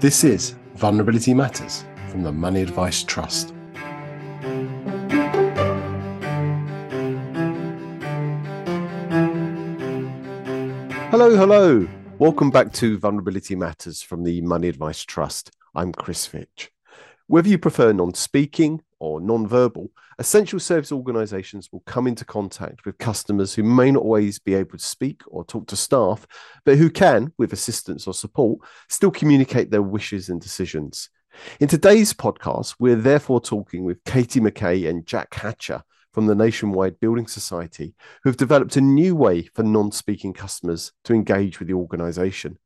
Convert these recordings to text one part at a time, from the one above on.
This is Vulnerability Matters from the Money Advice Trust. Hello, hello. Welcome back to Vulnerability Matters from the Money Advice Trust. I'm Chris Fitch. Whether you prefer non speaking or non verbal, essential service organizations will come into contact with customers who may not always be able to speak or talk to staff, but who can, with assistance or support, still communicate their wishes and decisions. In today's podcast, we're therefore talking with Katie Mackay and Jack Hatcher from the Nationwide Building Society, who have developed a new way for non speaking customers to engage with the organization.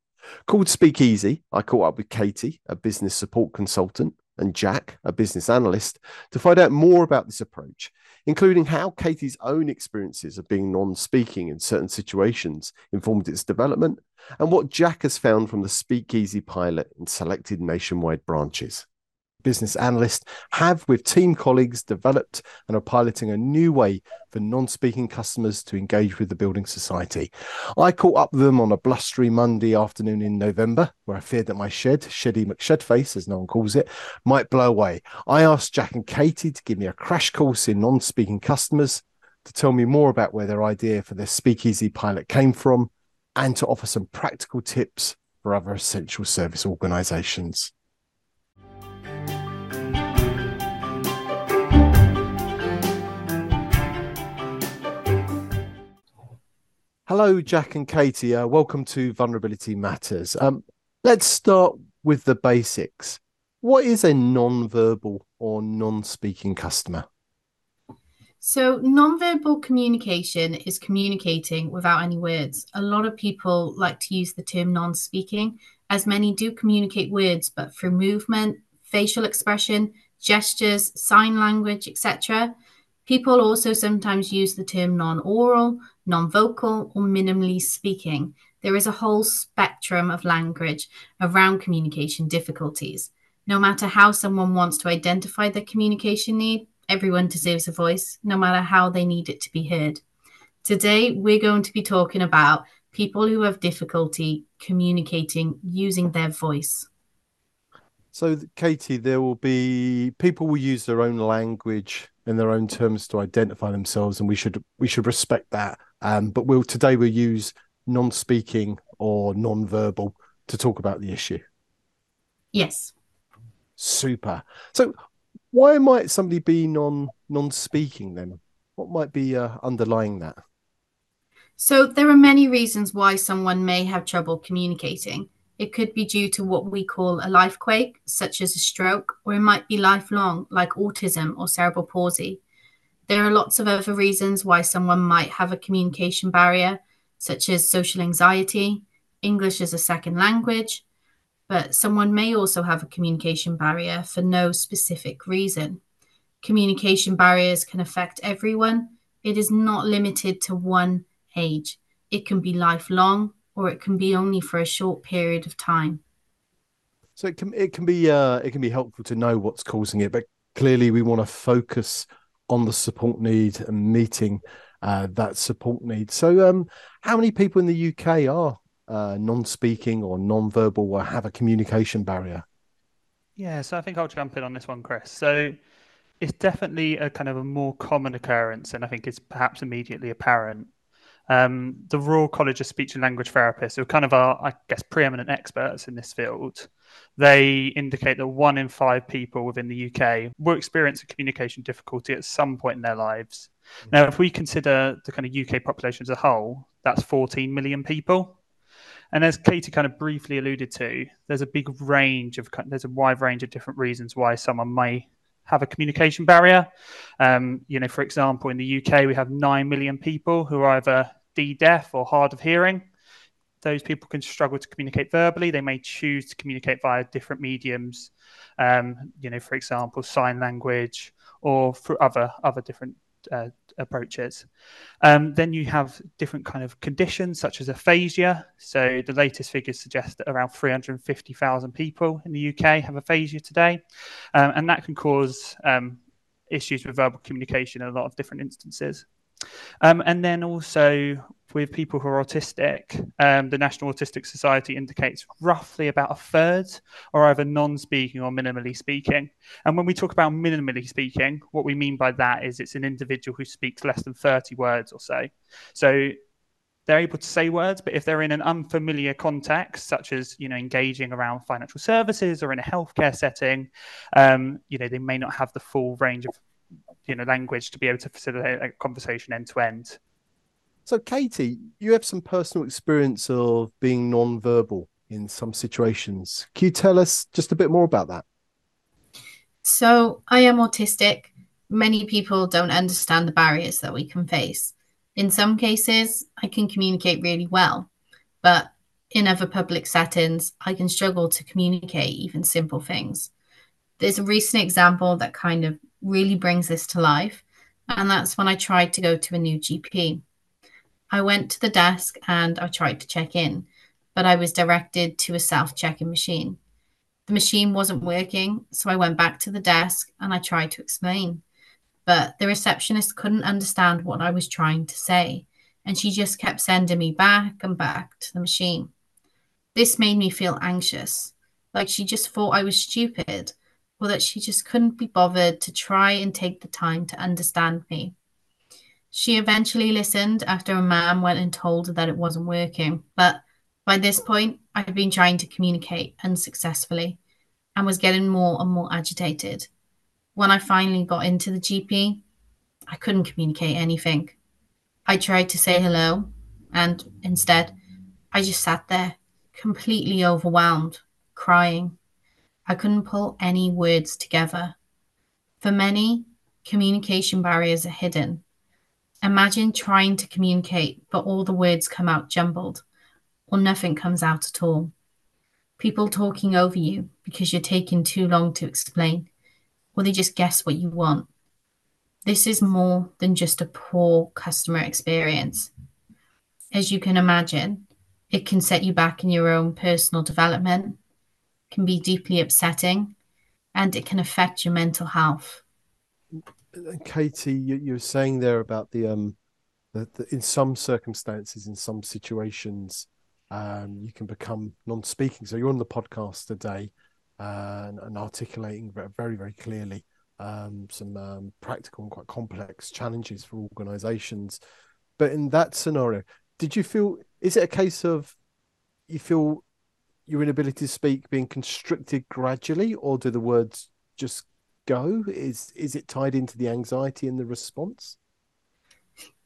Called Speakeasy, I caught up with Katie, a business support consultant, and Jack, a business analyst, to find out more about this approach, including how Katie's own experiences of being non speaking in certain situations informed its development, and what Jack has found from the Speakeasy pilot in selected nationwide branches business analyst have, with team colleagues, developed and are piloting a new way for non speaking customers to engage with the building society. I caught up with them on a blustery Monday afternoon in November, where I feared that my shed, Sheddy McShedface, as no one calls it, might blow away. I asked Jack and Katie to give me a crash course in non speaking customers, to tell me more about where their idea for their speakeasy pilot came from, and to offer some practical tips for other essential service organisations. Hello, Jack and Katie. Uh, welcome to Vulnerability Matters. Um, let's start with the basics. What is a non-verbal or non-speaking customer? So, non-verbal communication is communicating without any words. A lot of people like to use the term non-speaking, as many do communicate words, but through movement, facial expression, gestures, sign language, etc. People also sometimes use the term non oral, non vocal, or minimally speaking. There is a whole spectrum of language around communication difficulties. No matter how someone wants to identify their communication need, everyone deserves a voice, no matter how they need it to be heard. Today, we're going to be talking about people who have difficulty communicating using their voice. So, Katie, there will be people will use their own language in their own terms to identify themselves, and we should we should respect that. Um, but we'll today we'll use non-speaking or non-verbal to talk about the issue. Yes. Super. So, why might somebody be non non-speaking then? What might be uh, underlying that? So, there are many reasons why someone may have trouble communicating. It could be due to what we call a life quake, such as a stroke, or it might be lifelong, like autism or cerebral palsy. There are lots of other reasons why someone might have a communication barrier, such as social anxiety, English as a second language, but someone may also have a communication barrier for no specific reason. Communication barriers can affect everyone. It is not limited to one age. It can be lifelong, or it can be only for a short period of time. So it can it can be uh, it can be helpful to know what's causing it, but clearly we want to focus on the support need and meeting uh, that support need. So, um, how many people in the UK are uh, non-speaking or non-verbal or have a communication barrier? Yeah, so I think I'll jump in on this one, Chris. So it's definitely a kind of a more common occurrence, and I think it's perhaps immediately apparent um, the Royal College of Speech and Language Therapists, who are kind of our, I guess, preeminent experts in this field, they indicate that one in five people within the UK will experience a communication difficulty at some point in their lives. Mm-hmm. Now, if we consider the kind of UK population as a whole, that's 14 million people. And as Katie kind of briefly alluded to, there's a big range of there's a wide range of different reasons why someone may have a communication barrier. Um, you know, for example, in the UK, we have 9 million people who are either D deaf or hard of hearing. Those people can struggle to communicate verbally. They may choose to communicate via different mediums, um, you know, for example, sign language or for other other different uh, approaches. Um, then you have different kind of conditions such as aphasia. So the latest figures suggest that around 350,000 people in the UK have aphasia today, um, and that can cause um, issues with verbal communication in a lot of different instances. Um, and then also with people who are autistic, um, the National Autistic Society indicates roughly about a third are either non speaking or minimally speaking. And when we talk about minimally speaking, what we mean by that is it's an individual who speaks less than 30 words or so. So they're able to say words, but if they're in an unfamiliar context, such as you know engaging around financial services or in a healthcare setting, um, you know they may not have the full range of you know language to be able to facilitate a conversation end to end. So, Katie, you have some personal experience of being non-verbal in some situations. Can you tell us just a bit more about that? So, I am autistic. Many people don't understand the barriers that we can face. In some cases, I can communicate really well, but in other public settings, I can struggle to communicate even simple things. There's a recent example that kind of really brings this to life, and that's when I tried to go to a new GP. I went to the desk and I tried to check in, but I was directed to a self checking machine. The machine wasn't working, so I went back to the desk and I tried to explain but the receptionist couldn't understand what I was trying to say, and she just kept sending me back and back to the machine. This made me feel anxious, like she just thought I was stupid, or that she just couldn't be bothered to try and take the time to understand me. She eventually listened after a man went and told her that it wasn't working, but by this point, I'd been trying to communicate unsuccessfully and was getting more and more agitated when I finally got into the GP, I couldn't communicate anything. I tried to say hello, and instead, I just sat there, completely overwhelmed, crying. I couldn't pull any words together. For many, communication barriers are hidden. Imagine trying to communicate, but all the words come out jumbled, or nothing comes out at all. People talking over you because you're taking too long to explain or they just guess what you want. This is more than just a poor customer experience. As you can imagine, it can set you back in your own personal development, can be deeply upsetting, and it can affect your mental health. Katie, you, you were saying there about the um, the, in some circumstances, in some situations, um, you can become non-speaking. So you're on the podcast today, and, and articulating very, very clearly um, some um, practical and quite complex challenges for organizations. But in that scenario, did you feel, is it a case of you feel your inability to speak being constricted gradually, or do the words just go? Is is it tied into the anxiety and the response?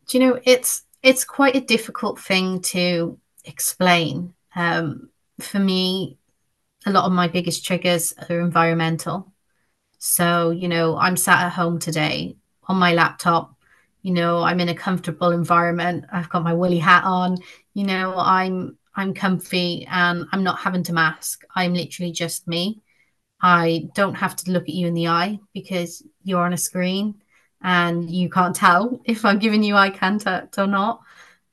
Do you know it's it's quite a difficult thing to explain. Um, for me, a lot of my biggest triggers are environmental. So, you know, I'm sat at home today on my laptop. You know, I'm in a comfortable environment. I've got my woolly hat on. You know, I'm I'm comfy and I'm not having to mask. I'm literally just me. I don't have to look at you in the eye because you're on a screen and you can't tell if I'm giving you eye contact or not.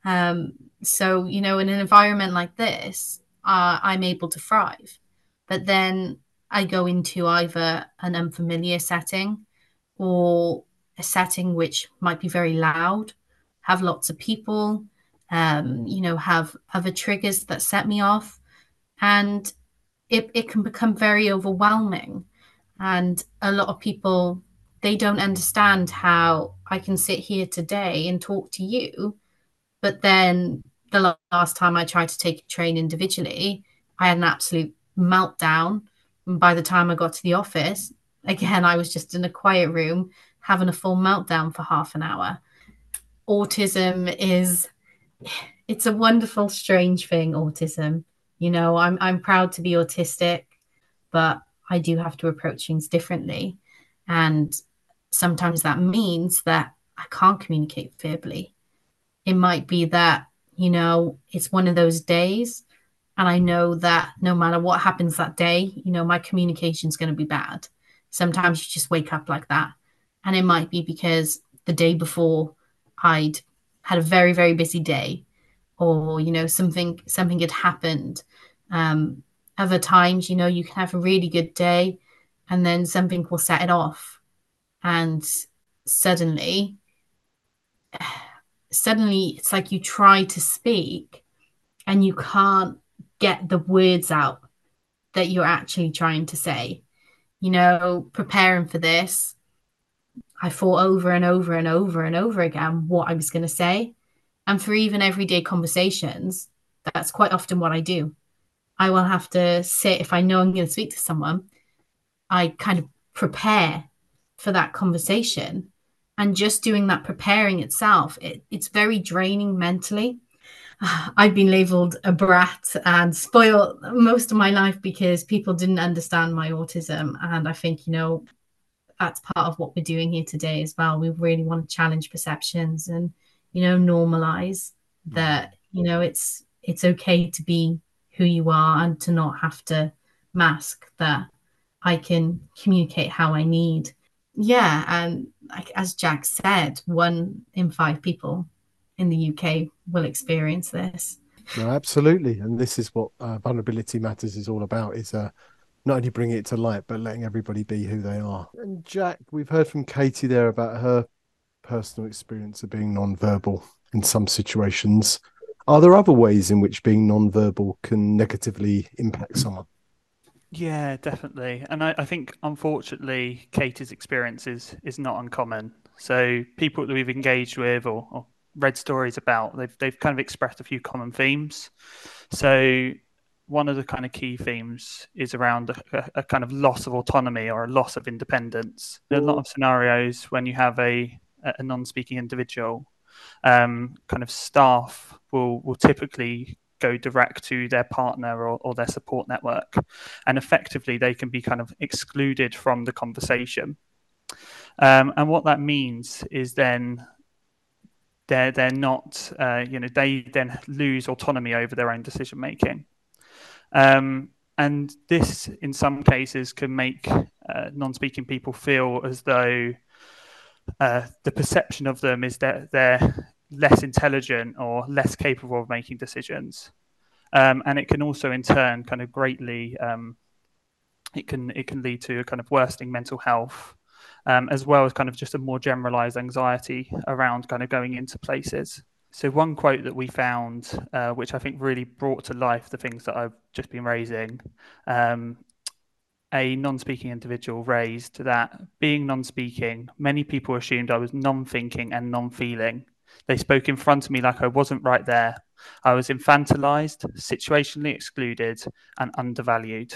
Um, so, you know, in an environment like this, uh, I'm able to thrive. But then I go into either an unfamiliar setting or a setting which might be very loud, have lots of people, um, you know, have other triggers that set me off. And it, it can become very overwhelming. And a lot of people, they don't understand how I can sit here today and talk to you. But then the last time I tried to take a train individually, I had an absolute meltdown. And by the time I got to the office, again, I was just in a quiet room having a full meltdown for half an hour. Autism is it's a wonderful, strange thing, autism. You know, I'm I'm proud to be autistic, but I do have to approach things differently. And sometimes that means that I can't communicate verbally. It might be that, you know, it's one of those days and I know that no matter what happens that day, you know, my communication is going to be bad. Sometimes you just wake up like that. And it might be because the day before I'd had a very, very busy day or, you know, something something had happened. Um, other times, you know, you can have a really good day and then something will set it off. And suddenly suddenly it's like you try to speak and you can't get the words out that you're actually trying to say. You know, preparing for this, I thought over and over and over and over again what I was going to say. And for even everyday conversations, that's quite often what I do. I will have to sit, if I know I'm going to speak to someone, I kind of prepare for that conversation. And just doing that preparing itself, it, it's very draining mentally. I've been labeled a brat and spoiled most of my life because people didn't understand my autism. And I think, you know, that's part of what we're doing here today as well. We really want to challenge perceptions and, you know, normalize that, you know, it's it's okay to be who you are and to not have to mask that I can communicate how I need. Yeah, and like, as Jack said, one in five people in the UK will experience this. No, absolutely, and this is what uh, vulnerability matters is all about: is uh, not only bringing it to light, but letting everybody be who they are. And Jack, we've heard from Katie there about her personal experience of being non-verbal in some situations. Are there other ways in which being non-verbal can negatively impact someone? Yeah, definitely. And I, I, think, unfortunately, Katie's experience is, is not uncommon. So, people that we've engaged with or, or read stories about, they've, they've kind of expressed a few common themes. So, one of the kind of key themes is around a, a kind of loss of autonomy or a loss of independence. Are a lot of scenarios when you have a, a non speaking individual, um, kind of staff will, will typically go direct to their partner or, or their support network. And effectively, they can be kind of excluded from the conversation. Um, and what that means is then they're they're not uh, you know they then lose autonomy over their own decision making um, and this in some cases can make uh, non-speaking people feel as though uh, the perception of them is that they're less intelligent or less capable of making decisions. Um, and it can also, in turn, kind of greatly um, it can it can lead to a kind of worsening mental health, um, as well as kind of just a more generalized anxiety around kind of going into places. So one quote that we found, uh, which I think really brought to life the things that I've just been raising, um, a non-speaking individual raised that being non-speaking, many people assumed I was non-thinking and non-feeling they spoke in front of me like I wasn't right there. I was infantilized, situationally excluded, and undervalued.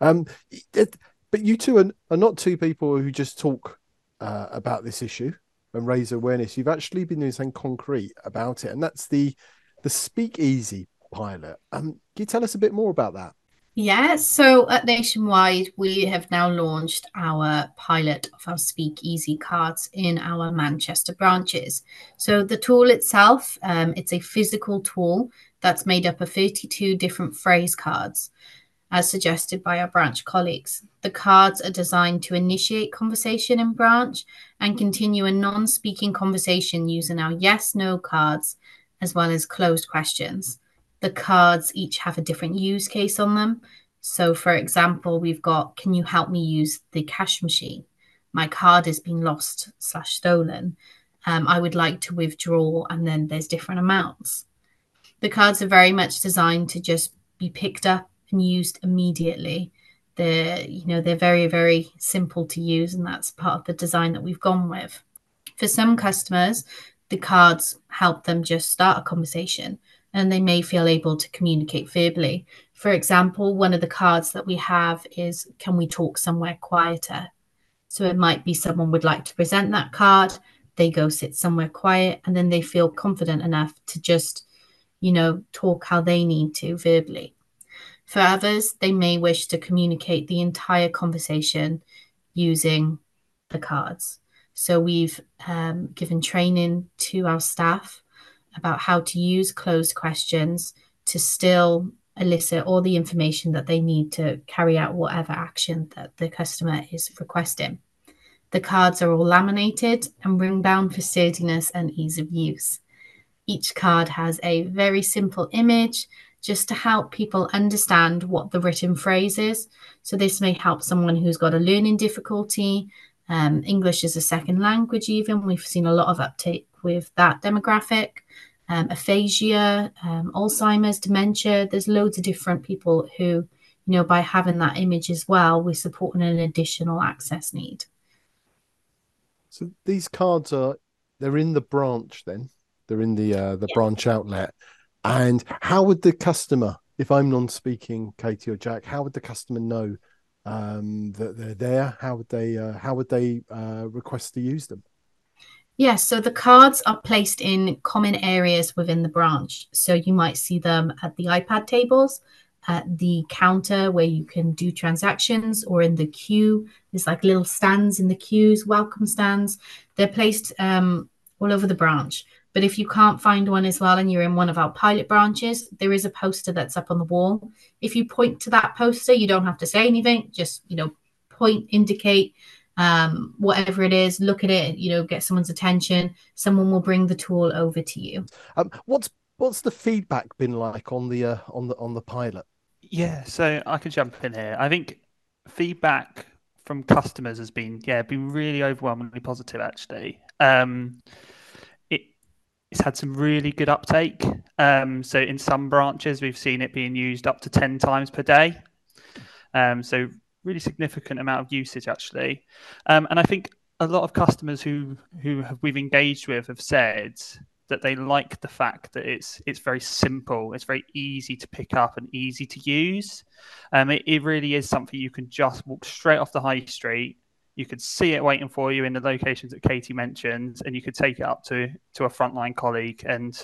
Um, it, but you two are, are, not two people who just talk uh, about this issue and raise awareness. You've actually been doing something concrete about it, and that's the the speakeasy pilot. Um, can you tell us a bit more about that? Yeah, so at Nationwide, we have now launched our pilot of our Speak Easy cards in our Manchester branches. So the tool itself, um, it's a physical tool that's made up of 32 different phrase cards, as suggested by our branch colleagues. The cards are designed to initiate conversation in branch and continue a non-speaking conversation using our yes/no cards, as well as closed questions the cards each have a different use case on them. So, for example, we've got Can you help me use the cash machine? My card has been lost slash stolen. Um, I would like to withdraw, and then there's different amounts. The cards are very much designed to just be picked up and used immediately. They're, you know, they're very, very simple to use, and that's part of the design that we've gone with. For some customers, the cards help them just start a conversation and they may feel able to communicate verbally. For example, one of the cards that we have is Can we talk somewhere quieter? So it might be someone would like to present that card, they go sit somewhere quiet, and then they feel confident enough to just, you know, talk how they need to verbally. For others, they may wish to communicate the entire conversation using the cards. So we've um, given training to our staff about how to use closed questions to still elicit all the information that they need to carry out whatever action that the customer is requesting. The cards are all laminated and ring bound for sturdiness and ease of use. Each card has a very simple image just to help people understand what the written phrase is. So, this may help someone who's got a learning difficulty, um, English is a second language, even. We've seen a lot of uptake with that demographic. Um, aphasia, um, Alzheimer's, dementia. There's loads of different people who, you know, by having that image as well, we're supporting an additional access need. So these cards are they're in the branch then. They're in the uh, the yeah. branch outlet. And how would the customer, if I'm non-speaking, Katie or Jack, how would the customer know um, that they're there? How would they uh, how would they uh, request to use them? Yes, so the cards are placed in common areas within the branch. So you might see them at the iPad tables, at the counter where you can do transactions, or in the queue. There's like little stands in the queues, welcome stands. They're placed um, all over the branch. But if you can't find one as well and you're in one of our pilot branches, there is a poster that's up on the wall. If you point to that poster, you don't have to say anything, just, you know, point, indicate um, whatever it is, look at it, you know, get someone's attention. Someone will bring the tool over to you. Um, what's what's the feedback been like on the uh, on the on the pilot? Yeah, so I can jump in here. I think feedback from customers has been yeah been really overwhelmingly positive actually. Um, it it's had some really good uptake. Um, so in some branches, we've seen it being used up to 10 times per day. Um, so really significant amount of usage actually. Um, and I think a lot of customers who who have, we've engaged with have said that they like the fact that it's it's very simple, it's very easy to pick up and easy to use. Um, it, it really is something you can just walk straight off the high street you could see it waiting for you in the locations that Katie mentioned, and you could take it up to to a frontline colleague and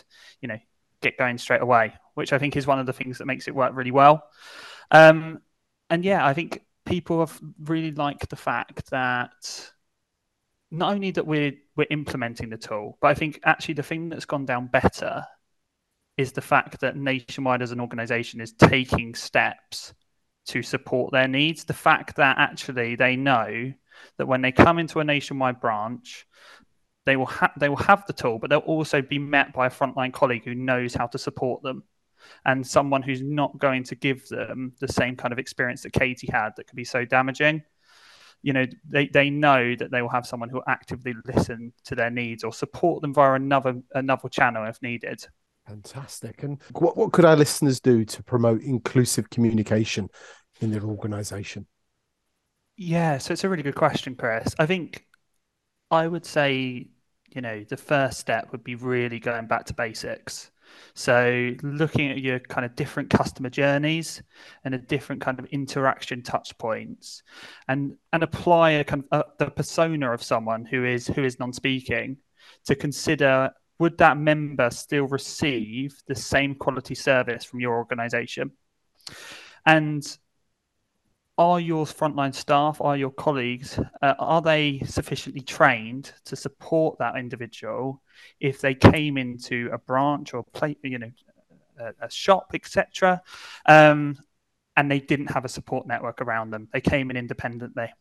you know get going straight away, which I think is one of the things that makes it work really well. Um, and yeah, I think people have really liked the fact that not only that we're we're implementing the tool, but I think actually the thing that's gone down better is the fact that Nationwide as an organization is taking steps to support their needs. The fact that actually they know that when they come into a nationwide branch, they will ha- they will have the tool, but they'll also be met by a frontline colleague who knows how to support them, and someone who's not going to give them the same kind of experience that Katie had that could be so damaging. You know, they, they know that they will have someone who will actively listen to their needs or support them via another another channel if needed. Fantastic. And what, what could our listeners do to promote inclusive communication in their organization? Yeah, so it's a really good question, Chris. I think I would say, you know, the first step would be really going back to basics. So looking at your kind of different customer journeys and a different kind of interaction touch points and and apply a kind of uh, the persona of someone who is who is non-speaking to consider would that member still receive the same quality service from your organization? And are your frontline staff, are your colleagues, uh, are they sufficiently trained to support that individual if they came into a branch or play, you know, a, a shop, etc., um, and they didn't have a support network around them? They came in independently.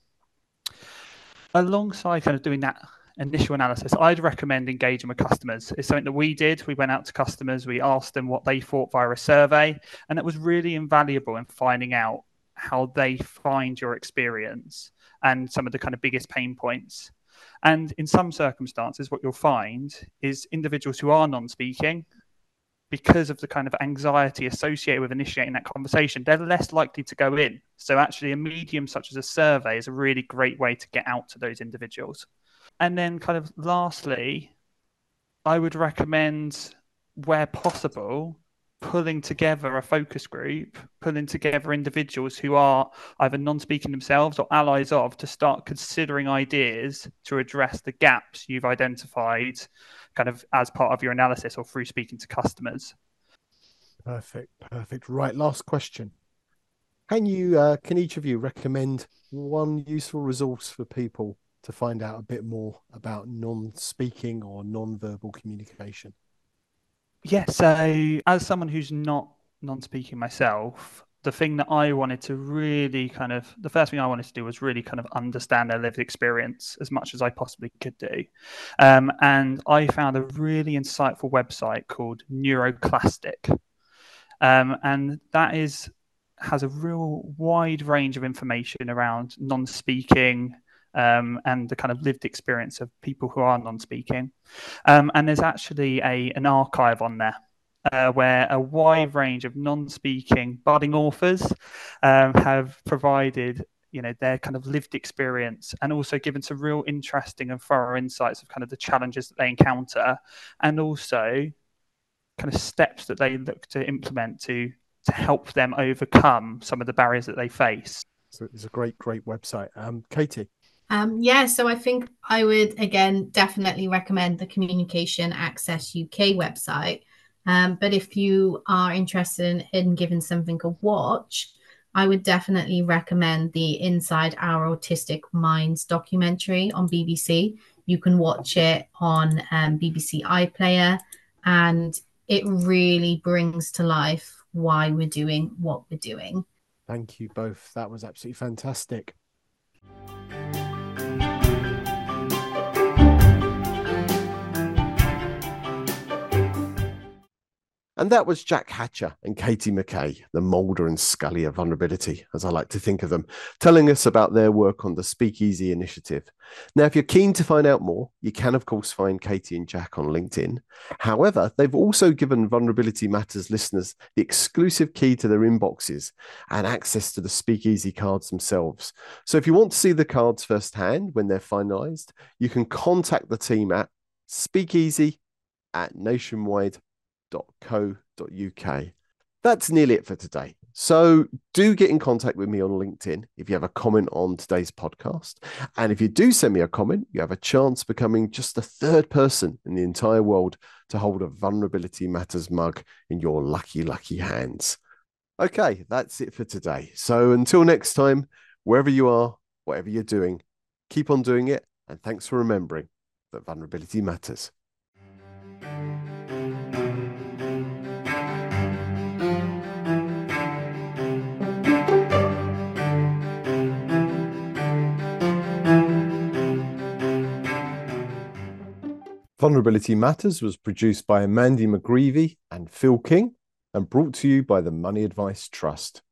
Alongside kind of doing that initial analysis, I'd recommend engaging with customers. It's something that we did. We went out to customers, we asked them what they thought via a survey, and it was really invaluable in finding out how they find your experience and some of the kind of biggest pain points. And in some circumstances, what you'll find is individuals who are non speaking, because of the kind of anxiety associated with initiating that conversation, they're less likely to go in. So, actually, a medium such as a survey is a really great way to get out to those individuals. And then, kind of lastly, I would recommend, where possible, pulling together a focus group, pulling together individuals who are either non speaking themselves or allies of to start considering ideas to address the gaps you've identified kind of as part of your analysis or through speaking to customers. Perfect, perfect. Right, last question. Can you, uh, can each of you recommend one useful resource for people to find out a bit more about non speaking or non verbal communication? Yeah, so as someone who's not non-speaking myself, the thing that I wanted to really kind of the first thing I wanted to do was really kind of understand their lived experience as much as I possibly could do. Um, and I found a really insightful website called Neuroclastic. Um, and that is has a real wide range of information around non-speaking um, and the kind of lived experience of people who are non-speaking. Um, and there's actually a an archive on there. Uh, where a wide range of non-speaking budding authors um, have provided you know their kind of lived experience and also given some real interesting and thorough insights of kind of the challenges that they encounter and also kind of steps that they look to implement to to help them overcome some of the barriers that they face so it's a great great website um, katie um, yeah, so I think I would again definitely recommend the Communication Access UK website. Um, but if you are interested in, in giving something a watch, I would definitely recommend the Inside Our Autistic Minds documentary on BBC. You can watch it on um, BBC iPlayer, and it really brings to life why we're doing what we're doing. Thank you both. That was absolutely fantastic. And that was Jack Hatcher and Katie Mackay, the Mulder and Scully of vulnerability, as I like to think of them, telling us about their work on the Speakeasy initiative. Now, if you're keen to find out more, you can, of course, find Katie and Jack on LinkedIn. However, they've also given Vulnerability Matters listeners the exclusive key to their inboxes and access to the Speakeasy cards themselves. So if you want to see the cards firsthand when they're finalized, you can contact the team at speakeasy at nationwide www.co.uk. That's nearly it for today. So do get in contact with me on LinkedIn if you have a comment on today's podcast. And if you do send me a comment, you have a chance of becoming just the third person in the entire world to hold a Vulnerability Matters mug in your lucky, lucky hands. Okay, that's it for today. So until next time, wherever you are, whatever you're doing, keep on doing it. And thanks for remembering that vulnerability matters. Vulnerability Matters was produced by Mandy McGreevy and Phil King and brought to you by the Money Advice Trust.